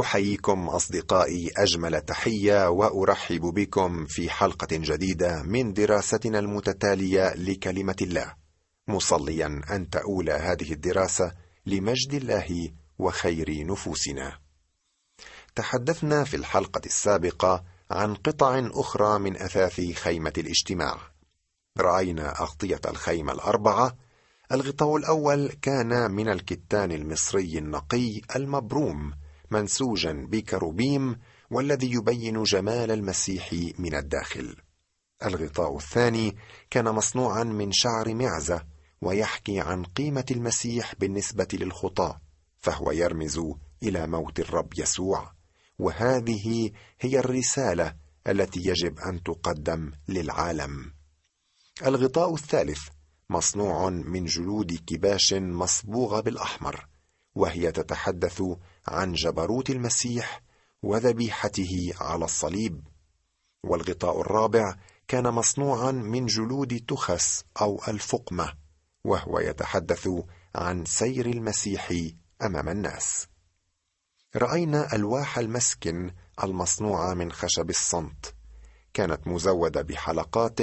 أحييكم أصدقائي أجمل تحية وأرحب بكم في حلقة جديدة من دراستنا المتتالية لكلمة الله. مصليا أن تؤول هذه الدراسة لمجد الله وخير نفوسنا. تحدثنا في الحلقة السابقة عن قطع أخرى من أثاث خيمة الاجتماع. رأينا أغطية الخيمة الأربعة. الغطاء الأول كان من الكتان المصري النقي المبروم. منسوجا بكروبيم والذي يبين جمال المسيح من الداخل. الغطاء الثاني كان مصنوعا من شعر معزة ويحكي عن قيمة المسيح بالنسبة للخطاه فهو يرمز إلى موت الرب يسوع. وهذه هي الرسالة التي يجب أن تقدم للعالم. الغطاء الثالث مصنوع من جلود كباش مصبوغة بالأحمر وهي تتحدث عن جبروت المسيح وذبيحته على الصليب. والغطاء الرابع كان مصنوعا من جلود تخس أو الفقمة وهو يتحدث عن سير المسيح أمام الناس. رأينا ألواح المسكن المصنوعة من خشب الصمت. كانت مزودة بحلقات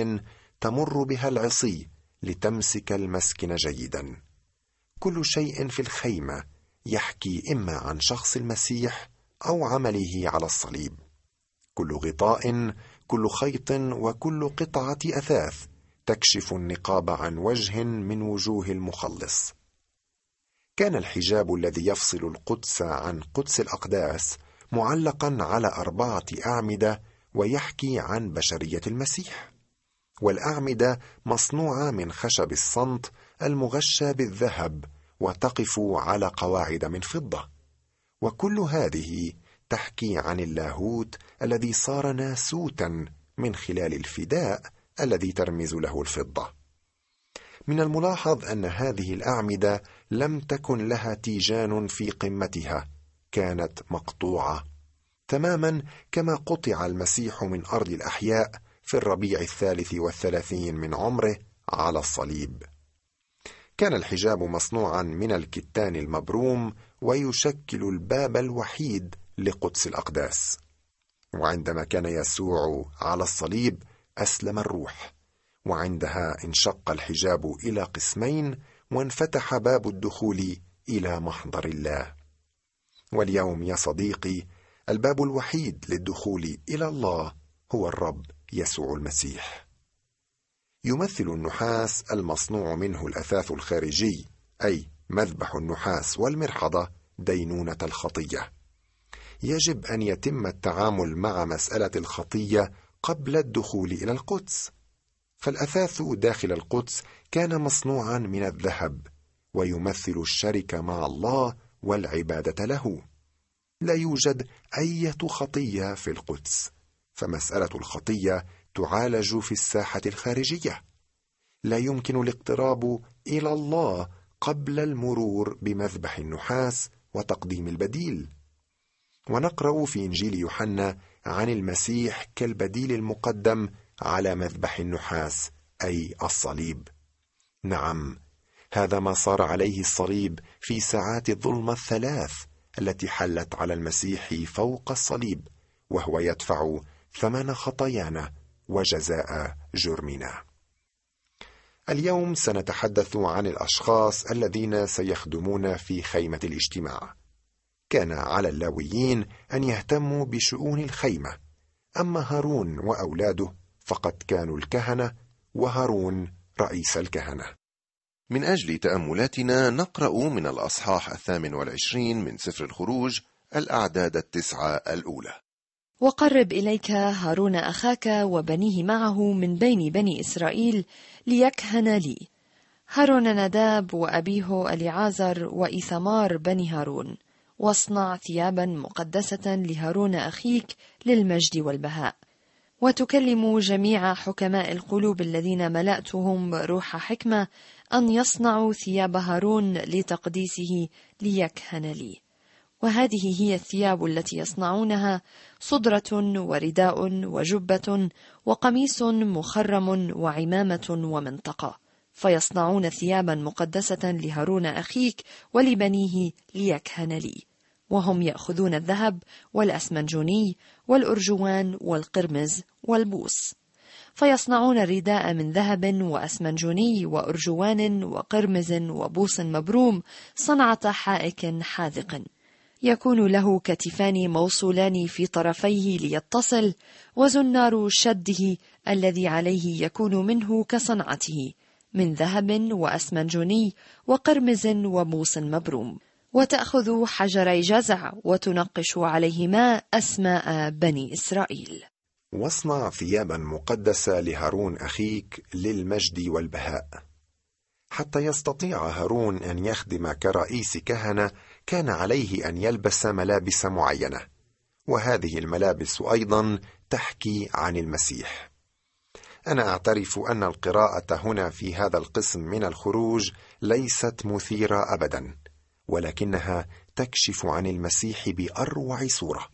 تمر بها العصي لتمسك المسكن جيدا. كل شيء في الخيمة يحكي إما عن شخص المسيح أو عمله على الصليب. كل غطاء كل خيط وكل قطعة أثاث تكشف النقاب عن وجه من وجوه المخلص. كان الحجاب الذي يفصل القدس عن قدس الأقداس معلقا على أربعة أعمدة ويحكي عن بشرية المسيح. والأعمدة مصنوعة من خشب الصمت المغشى بالذهب وتقف على قواعد من فضة. وكل هذه تحكي عن اللاهوت الذي صار ناسوتا من خلال الفداء الذي ترمز له الفضة. من الملاحظ أن هذه الأعمدة لم تكن لها تيجان في قمتها كانت مقطوعة. تماما كما قطع المسيح من أرض الأحياء في الربيع الثالث والثلاثين من عمره على الصليب. كان الحجاب مصنوعا من الكتان المبروم ويشكل الباب الوحيد لقدس الأقداس. وعندما كان يسوع على الصليب أسلم الروح. وعندها انشق الحجاب إلى قسمين وانفتح باب الدخول إلى محضر الله. واليوم يا صديقي الباب الوحيد للدخول إلى الله هو الرب يسوع المسيح. يمثل النحاس المصنوع منه الأثاث الخارجي أي مذبح النحاس والمرحضة دينونة الخطية. يجب أن يتم التعامل مع مسألة الخطية قبل الدخول إلى القدس. فالأثاث داخل القدس كان مصنوعا من الذهب ويمثل الشركة مع الله والعبادة له. لا يوجد إيه خطية في القدس فمسألة الخطية تعالج في الساحة الخارجية. لا يمكن الاقتراب إلى الله قبل المرور بمذبح النحاس وتقديم البديل. ونقرأ في إنجيل يوحنا عن المسيح كالبديل المقدم على مذبح النحاس أي الصليب. نعم هذا ما صار عليه الصليب في ساعات الظلمه الثلاث التي حلت على المسيح فوق الصليب وهو يدفع ثمن خطايانا وجزاء جرمنا. اليوم سنتحدث عن الأشخاص الذين سيخدمون في خيمة الاجتماع. كان على اللاويين أن يهتموا بشؤون الخيمة أما هارون وأولاده فقد كانوا الكهنة وهارون رئيس الكهنة. من أجل تأملاتنا نقرأ من الأصحاح الثامن والعشرين من سفر الخروج الأعداد التسعة الأولى. وقرب إليك هارون أخاك وبنيه معه من بين بني إسرائيل ليكهن لي. هارون نداب وأبيه أليعازر وإيثمار بني هارون. واصنع ثيابا مقدسة لهارون أخيك للمجد والبهاء. وتكلم جميع حكماء القلوب الذين ملأتهم روح حكمة أن يصنعوا ثياب هارون لتقديسه ليكهن لي. وهذه هي الثياب التي يصنعونها صدرة ورداء وجبة وقميص مخرم وعمامة ومنطقة. فيصنعون ثيابا مقدسة لهارون أخيك ولبنيه ليكهن لي. وهم يأخذون الذهب والأسمنجوني والأرجوان والقرمز والبوص. فيصنعون الرداء من ذهب وأسمنجوني وأرجوان وقرمز وبوص مبروم صنعة حائك حاذق يكون له كتفان موصولان في طرفيه ليتصل وزنار شده الذي عليه يكون منه كصنعته من ذهب وأسمنجوني وقرمز وبوص مبروم. وتأخذ حجري جزع وتنقش عليهما أسماء بني إسرائيل. واصنع ثيابا مقدسة لهارون أخيك للمجد والبهاء. حتى يستطيع هارون أن يخدم كرئيس كهنة كان عليه أن يلبس ملابس معينة وهذه الملابس أيضا تحكي عن المسيح. أنا أعترف أن القراءة هنا في هذا القسم من الخروج ليست مثيرة أبدا ولكنها تكشف عن المسيح بأروع صورة.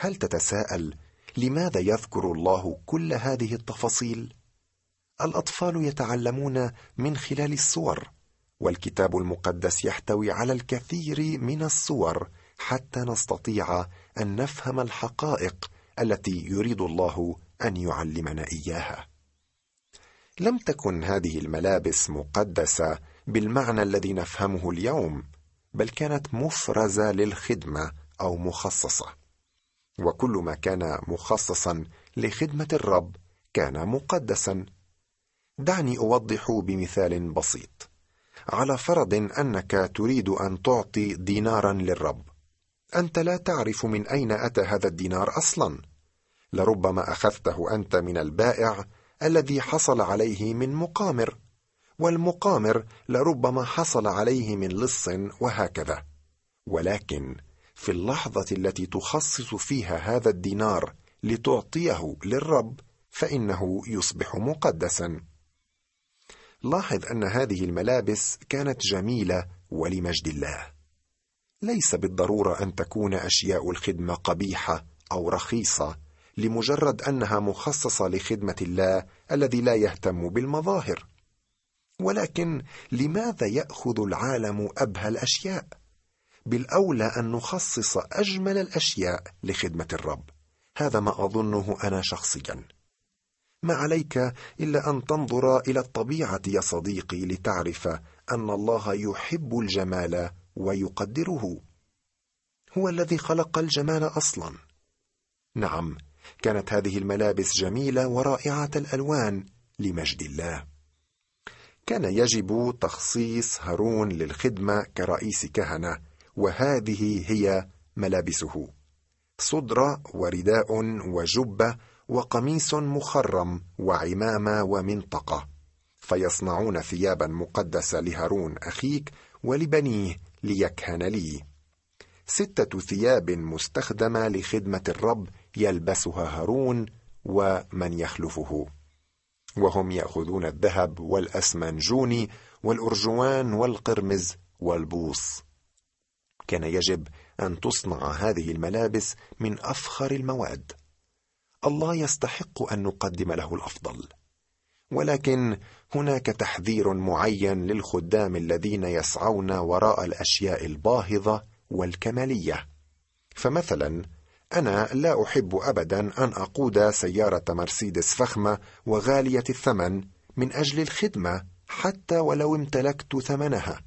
هل تتساءل لماذا يذكر الله كل هذه التفاصيل؟ الأطفال يتعلمون من خلال الصور. والكتاب المقدس يحتوي على الكثير من الصور حتى نستطيع أن نفهم الحقائق التي يريد الله أن يعلمنا إياها. لم تكن هذه الملابس مقدسة بالمعنى الذي نفهمه اليوم بل كانت مفرزة للخدمة أو مخصصة. وكل ما كان مخصصا لخدمة الرب كان مقدسا. دعني أوضح بمثال بسيط. على فرض أنك تريد أن تعطي دينارا للرب. أنت لا تعرف من أين أتى هذا الدينار أصلا. لربما أخذته أنت من البائع الذي حصل عليه من مقامر والمقامر لربما حصل عليه من لص وهكذا. ولكن في اللحظة التي تخصص فيها هذا الدينار لتعطيه للرب فإنه يصبح مقدسا. لاحظ أن هذه الملابس كانت جميلة ولمجد الله. ليس بالضرورة أن تكون أشياء الخدمة قبيحة أو رخيصة لمجرد أنها مخصصة لخدمة الله الذي لا يهتم بالمظاهر. ولكن لماذا يأخذ العالم أبهى الأشياء؟ بالأولى أن نخصص أجمل الأشياء لخدمة الرب. هذا ما أظنه أنا شخصيا. ما عليك إلا أن تنظر إلى الطبيعة يا صديقي لتعرف أن الله يحب الجمال ويقدره. هو الذي خلق الجمال أصلا. نعم كانت هذه الملابس جميلة ورائعة الألوان لمجد الله. كان يجب تخصيص هارون للخدمة كرئيس كهنة وهذه هي ملابسه. صدر ورداء وجبة وقميص مخرم وعمامة ومنطقة فيصنعون ثيابا مقدسة لهارون أخيك ولبنيه ليكهن لي. ستة ثياب مستخدمة لخدمة الرب يلبسها هارون ومن يخلفه. وهم يأخذون الذهب والأسمنجوني والأرجوان والقرمز والبوص. كان يجب أن تصنع هذه الملابس من أفخر المواد. الله يستحق أن نقدم له الأفضل. ولكن هناك تحذير معين للخدام الذين يسعون وراء الأشياء الباهظة والكمالية. فمثلا أنا لا أحب ابدا أن أقود سيارة مرسيدس فخمة وغالية الثمن من أجل الخدمة حتى ولو امتلكت ثمنها.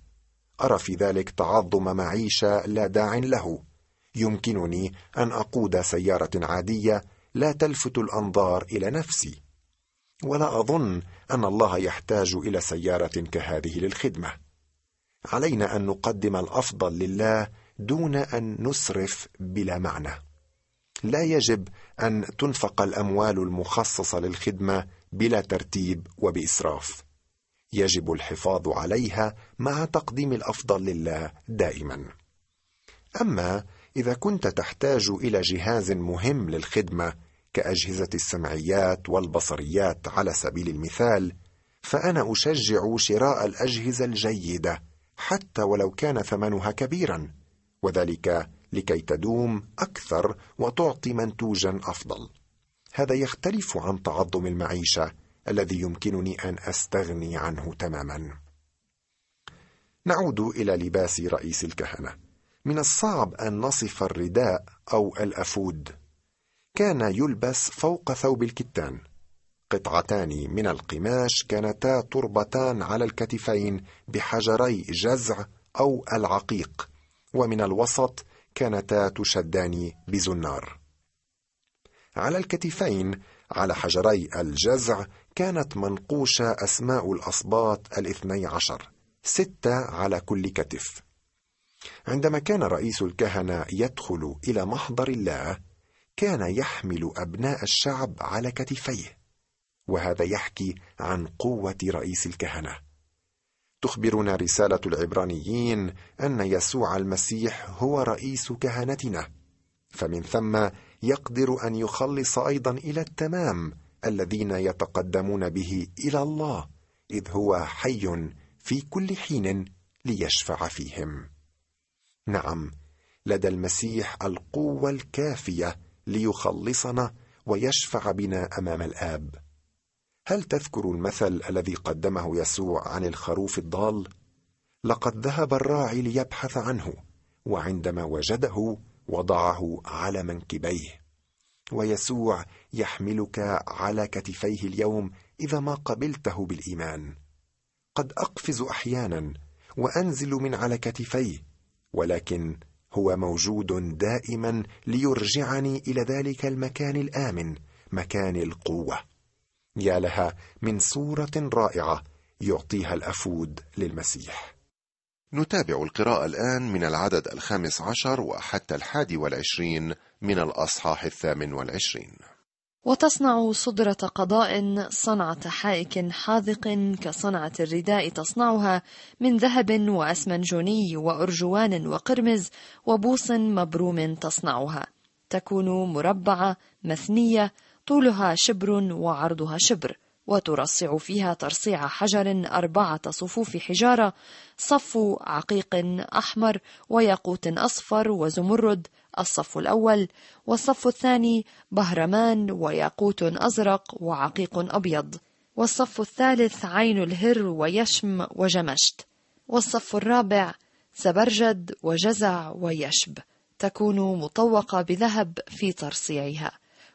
أرى في ذلك تعظم معيشة لا داع له. يمكنني أن أقود سيارة عادية لا تلفت الأنظار إلى نفسي ولا أظن أن الله يحتاج إلى سيارة كهذه للخدمة. علينا أن نقدم الأفضل لله دون أن نسرف بلا معنى. لا يجب أن تنفق الأموال المخصصة للخدمة بلا ترتيب وبإسراف. يجب الحفاظ عليها مع تقديم الأفضل لله دائما. أما إذا كنت تحتاج إلى جهاز مهم للخدمة كأجهزة السمعيات والبصريات على سبيل المثال فأنا أشجع شراء الأجهزة الجيدة حتى ولو كان ثمنها كبيرا وذلك لكي تدوم أكثر وتعطي منتوجا أفضل. هذا يختلف عن تعظم المعيشة الذي يمكنني أن أستغني عنه تماما. نعود إلى لباس رئيس الكهنة. من الصعب أن نصف الرداء أو الأفود. كان يلبس فوق ثوب الكتان. قطعتان من القماش كانتا تربتان على الكتفين بحجري جزع أو العقيق ومن الوسط كانتا تشدان بزنار. على الكتفين على حجري الجزع كانت منقوشة أسماء الأصباط الاثني عشر ستة على كل كتف. عندما كان رئيس الكهنة يدخل إلى محضر الله كان يحمل أبناء الشعب على كتفيه وهذا يحكي عن قوة رئيس الكهنة. تخبرنا رسالة العبرانيين أن يسوع المسيح هو رئيس كهنتنا فمن ثم يقدر أن يخلص أيضا إلى التمام الذين يتقدمون به إلى الله إذ هو حي في كل حين ليشفع فيهم. نعم لدى المسيح القوة الكافية ليخلصنا ويشفع بنا أمام الآب. هل تذكر المثل الذي قدمه يسوع عن الخروف الضال؟ لقد ذهب الراعي ليبحث عنه وعندما وجده وضعه على منكبيه. ويسوع يحملك على كتفيه اليوم إذا ما قبلته بالإيمان. قد أقفز أحيانا وأنزل من على كتفيه ولكن هو موجود دائما ليرجعني إلى ذلك المكان الآمن مكان القوة. يا لها من صورة رائعة يعطيها الأفود للمسيح. نتابع القراءة الآن من العدد الخامس عشر وحتى الحادي والعشرين من الأصحاح الثامن والعشرين. وتصنع صدرة قضاء صنعة حائك حاذق كصنعة الرداء تصنعها من ذهب وأسمنجوني وأرجوان وقرمز وبوص مبروم تصنعها. تكون مربعة مثنية طولها شبر وعرضها شبر وترصع فيها ترصيع حجر أربعة صفوف حجارة صف عقيق أحمر وياقوت أصفر وزمرد الصف الأول والصف الثاني بهرمان وياقوت أزرق وعقيق أبيض والصف الثالث عين الهر ويشم وجمشت والصف الرابع سبرجد وجزع ويشب تكون مطوقة بذهب في ترصيعها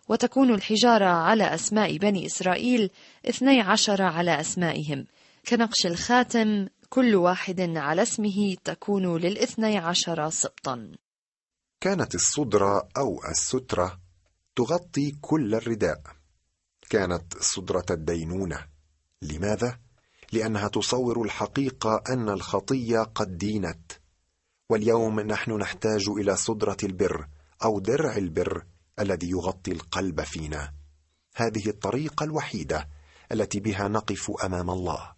وتكون الحجارة على أسماء بني إسرائيل اثني عشر على أسمائهم كنقش الخاتم كل واحد على اسمه تكون للاثني عشر سبطا كانت الصدرة أو السترة تغطي كل الرداء. كانت صدرة الدينونة. لماذا؟ لأنها تصور الحقيقة أن الخطية قد دينت. واليوم نحن نحتاج إلى صدرة البر أو درع البر الذي يغطي القلب فينا. هذه الطريقة الوحيدة التي بها نقف أمام الله.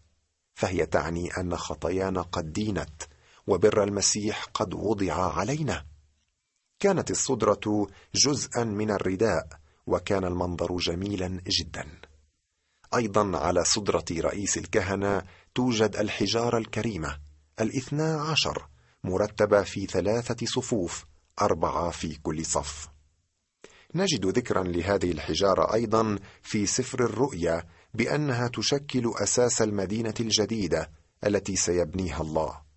فهي تعني أن خطايانا قد دينت وبر المسيح قد وضع علينا. كانت الصدرة جزءا من الرداء وكان المنظر جميلا جدا. أيضا على صدرة رئيس الكهنة توجد الحجارة الكريمة الاثنا عشر مرتبة في ثلاثة صفوف أربعة في كل صف. نجد ذكرا لهذه الحجارة أيضا في سفر الرؤيا بأنها تشكل أساس المدينة الجديدة التي سيبنيها الله.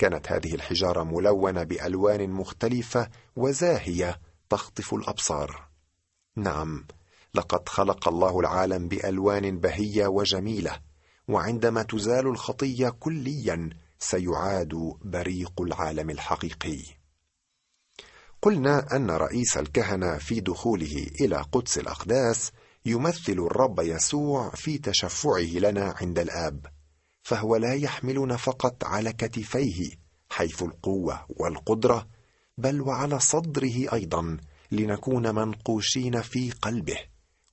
كانت هذه الحجارة ملونة بألوان مختلفة وزاهية تخطف الأبصار. نعم لقد خلق الله العالم بألوان بهية وجميلة وعندما تزال الخطية كليا سيعاد بريق العالم الحقيقي. قلنا أن رئيس الكهنة في دخوله إلى قدس الأقداس يمثل الرب يسوع في تشفعه لنا عند الآب. فهو لا يحملنا فقط على كتفيه حيث القوة والقدرة بل وعلى صدره أيضا لنكون منقوشين في قلبه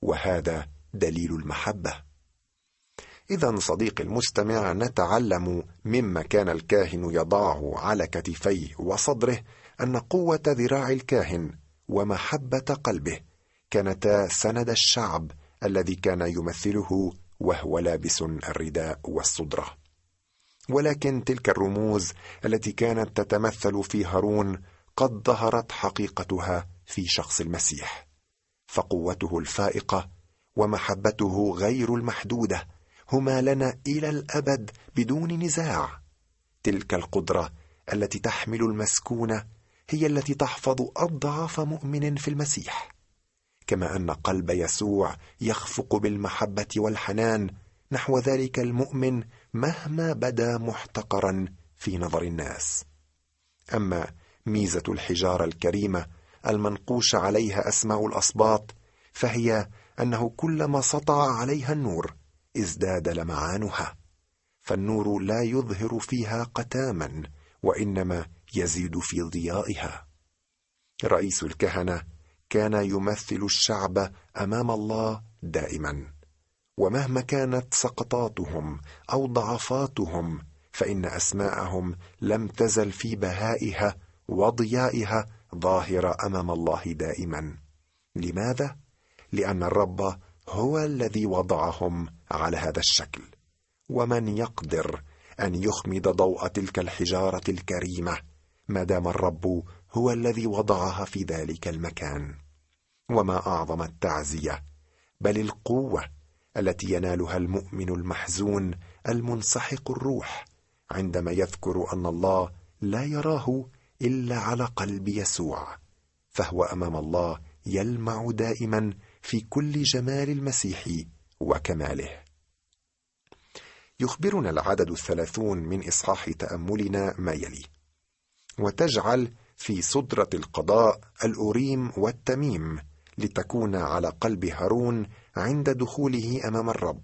وهذا دليل المحبة. اذا صديقي المستمع نتعلم مما كان الكاهن يضعه على كتفيه وصدره أن قوة ذراع الكاهن ومحبة قلبه كانتا سند الشعب الذي كان يمثله وهو لابس الرداء والصدرة. ولكن تلك الرموز التي كانت تتمثل في هارون قد ظهرت حقيقتها في شخص المسيح. فقوته الفائقة ومحبته غير المحدودة هما لنا إلى الأبد بدون نزاع. تلك القدرة التي تحمل المسكونة هي التي تحفظ اضعف مؤمن في المسيح. كما أن قلب يسوع يخفق بالمحبة والحنان نحو ذلك المؤمن مهما بدا محتقرا في نظر الناس. أما ميزة الحجارة الكريمة المنقوش عليها أسماء الاسباط فهي أنه كلما سطع عليها النور ازداد لمعانها فالنور لا يظهر فيها قتاما وإنما يزيد في ضيائها. رئيس الكهنة كان يمثل الشعب أمام الله دائما. ومهما كانت سقطاتهم أو ضعفاتهم فإن أسماءهم لم تزل في بهائها وضيائها ظاهره أمام الله دائما. لماذا؟ لأن الرب هو الذي وضعهم على هذا الشكل. ومن يقدر أن يخمد ضوء تلك الحجارة الكريمة؟ ما دام الرب هو الذي وضعها في ذلك المكان. وما أعظم التعزية بل القوة التي ينالها المؤمن المحزون المنسحق الروح عندما يذكر أن الله لا يراه إلا على قلب يسوع فهو أمام الله يلمع دائما في كل جمال المسيح وكماله. يخبرنا العدد الثلاثون من إصحاح تأملنا ما يلي وتجعل في صدرة القضاء الأوريم والتميم لتكون على قلب هارون عند دخوله أمام الرب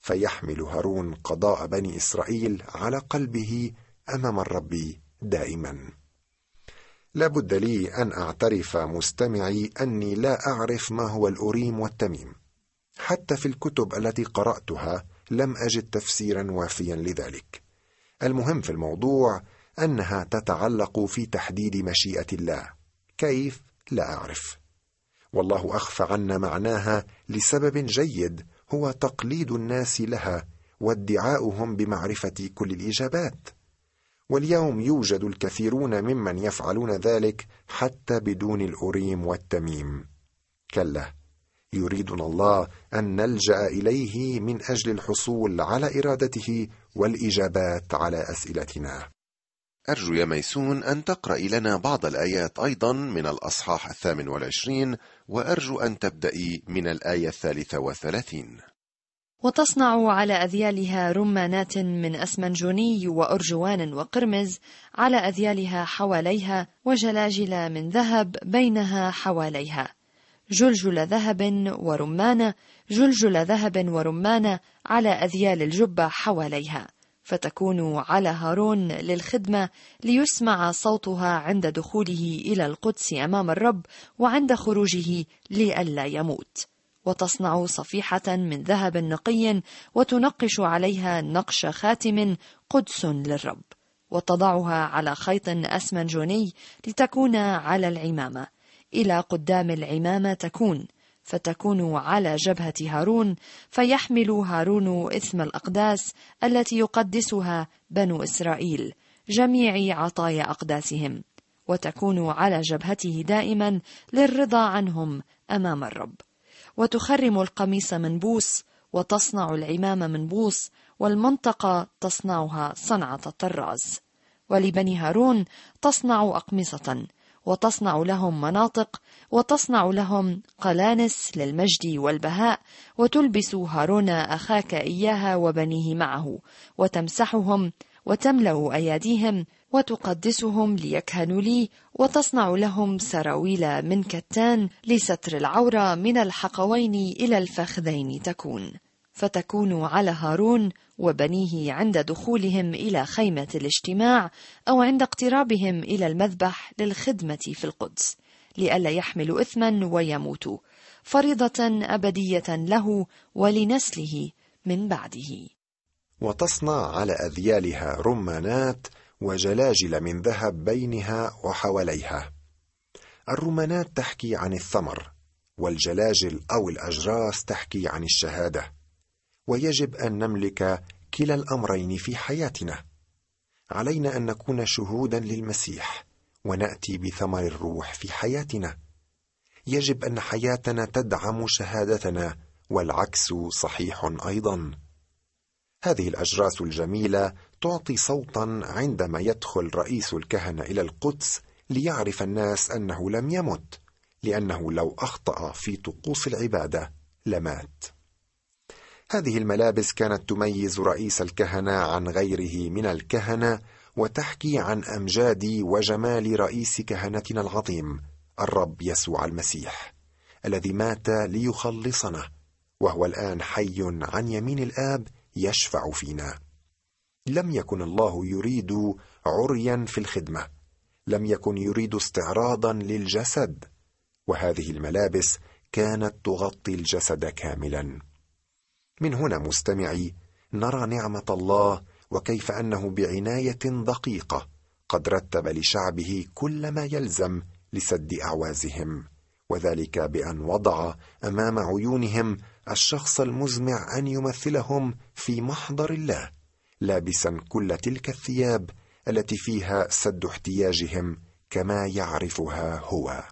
فيحمل هارون قضاء بني إسرائيل على قلبه أمام الرب دائما. لا بد لي أن أعترف مستمعي أني لا أعرف ما هو الأوريم والتميم. حتى في الكتب التي قرأتها لم أجد تفسيرا وافيا لذلك. المهم في الموضوع أنها تتعلق في تحديد مشيئة الله. كيف؟ لا أعرف. والله أخفى عنا معناها لسبب جيد هو تقليد الناس لها وادعاؤهم بمعرفة كل الإجابات. واليوم يوجد الكثيرون ممن يفعلون ذلك حتى بدون الأوريم والتميم. كلا يريدنا الله أن نلجأ إليه من أجل الحصول على إرادته والإجابات على أسئلتنا. أرجو يا ميسون أن تقرأ لنا بعض الآيات أيضا من الأصحاح الثامن والعشرين وأرجو أن تبدأي من الآية الثالثة والثلاثين. وتصنع على أذيالها رمانات من أسمنجوني وأرجوان وقرمز على أذيالها حواليها وجلاجل من ذهب بينها حواليها. جلجل ذهب ورمانة جلجل ذهب ورمانة على أذيال الجبة حواليها. فتكون على هارون للخدمة ليسمع صوتها عند دخوله إلى القدس أمام الرب وعند خروجه لئلا يموت. وتصنع صفيحة من ذهب نقي وتنقش عليها نقش خاتم قدس للرب. وتضعها على خيط أسمنجوني لتكون على العمامة. إلى قدام العمامة تكون فتكون على جبهة هارون فيحمل هارون إثم الأقداس التي يقدسها بنو إسرائيل جميع عطايا أقداسهم وتكون على جبهته دائما للرضا عنهم أمام الرب. وتخرم القميص من بوس وتصنع العمام من بوس والمنطقة تصنعها صنعة الطراز. ولبني هارون تصنع أقمصة وتصنع لهم مناطق وتصنع لهم قلانس للمجد والبهاء وتلبس هارون أخاك إياها وبنيه معه وتمسحهم وتملأ أياديهم وتقدسهم ليكهنوا لي وتصنع لهم سراويل من كتان لستر العورة من الحقوين إلى الفخذين تكون. فتكون على هارون وبنيه عند دخولهم إلى خيمة الاجتماع أو عند اقترابهم إلى المذبح للخدمة في القدس لئلا يحملوا إثما ويموتوا فريضة أبدية له ولنسله من بعده. وتصنع على أذيالها رمانات وجلاجل من ذهب بينها وحواليها. الرمانات تحكي عن الثمر والجلاجل أو الأجراس تحكي عن الشهادة. ويجب أن نملك كلا الأمرين في حياتنا. علينا أن نكون شهودا للمسيح ونأتي بثمر الروح في حياتنا. يجب أن حياتنا تدعم شهادتنا والعكس صحيح أيضا. هذه الأجراس الجميلة تعطي صوتا عندما يدخل رئيس الكهنة إلى القدس ليعرف الناس أنه لم يمت لأنه لو أخطأ في طقوس العبادة لمات. هذه الملابس كانت تميز رئيس الكهنة عن غيره من الكهنة وتحكي عن أمجاد وجمال رئيس كهنتنا العظيم الرب يسوع المسيح الذي مات ليخلصنا وهو الآن حي عن يمين الآب يشفع فينا. لم يكن الله يريد عريا في الخدمة لم يكن يريد استعراضا للجسد وهذه الملابس كانت تغطي الجسد كاملا. من هنا مستمعي نرى نعمة الله وكيف أنه بعناية دقيقة قد رتب لشعبه كل ما يلزم لسد أعوازهم وذلك بأن وضع أمام عيونهم الشخص المزمع أن يمثلهم في محضر الله لابسا كل تلك الثياب التي فيها سد احتياجهم كما يعرفها هو.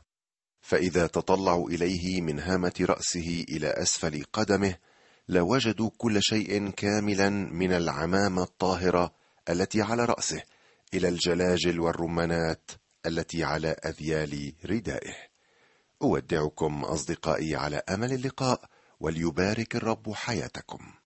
فإذا تطلعوا إليه من هامة رأسه إلى أسفل قدمه لوجدوا كل شيء كاملا من العمامة الطاهرة التي على رأسه إلى الجلاجل والرمانات التي على أذيال ردائه. أودعكم أصدقائي على أمل اللقاء وليبارك الرب حياتكم.